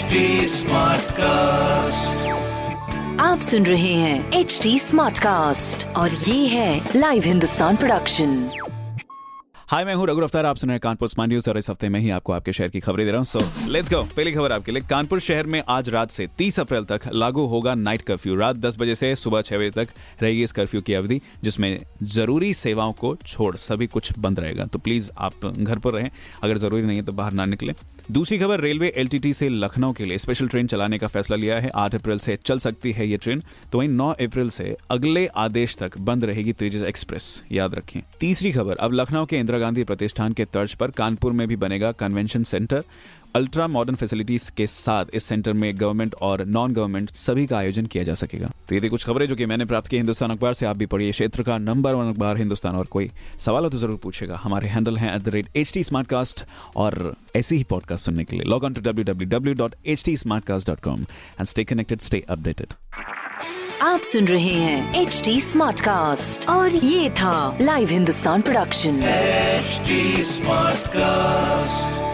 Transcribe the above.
HD Smartcast. आप सुन रहे हैं एच डी स्मार्ट कास्ट और ये है लाइव हिंदुस्तान प्रोडक्शन हाय मैं हूँ रघु अफ्तार आप सुन रहे हैं कानपुर स्मार्ट न्यूज़ और इस हफ़्ते में ही आपको आपके शहर की खबरें दे रहा हूँ। सो लेट्स गो पहली खबर आपके लिए। कानपुर शहर में आज रात से 30 अप्रैल तक लागू होगा नाइट कर्फ्यू रात 10 बजे से सुबह 6 बजे तक रहेगी इस कर्फ्यू की अवधि जिसमें ज़रूरी सेवाओं को छोड़ सभी कुछ बंद रहेगा। तो प्लीज़ आप घर पर रहें। अगर ज़रूरी नहीं है तो बाहर ना निकले। दूसरी खबर, रेलवे एलटीटी से लखनऊ के लिए स्पेशल ट्रेन चलाने का फैसला लिया है। आठ अप्रैल से चल सकती है ये ट्रेन तो वहीं नौ अप्रैल से अगले आदेश तक बंद रहेगी तेजस एक्सप्रेस। याद रखें। तीसरी खबर, अब लखनऊ के इंदिरा गांधी प्रतिष्ठान के तर्ज पर कानपुर में भी बनेगा convention centre. Ultra modern facilities के साथ इस सेंटर में गवर्नमेंट और नॉन गवर्नमेंट सभी का आयोजन किया जा सकेगा। तो ये कुछ खबरें जो कि मैंने प्राप्त की हिंदुस्तान अखबार से आप भी पढ़िए। क्षेत्र का नंबर वन अखबार हिंदुस्तान और कोई सवाल हो तो ज़रूर पूछेगा। हमारे हैंडल है at the rate H T और ऐसी ही पॉडकास्ट सुनने के लिए। Log on to W W W dot H T smart cast dot com and stay connected stay updated आप सुन रहे हैं एच डी स्मार्ट कास्ट और ये था live Hindustan production HD Smartcast.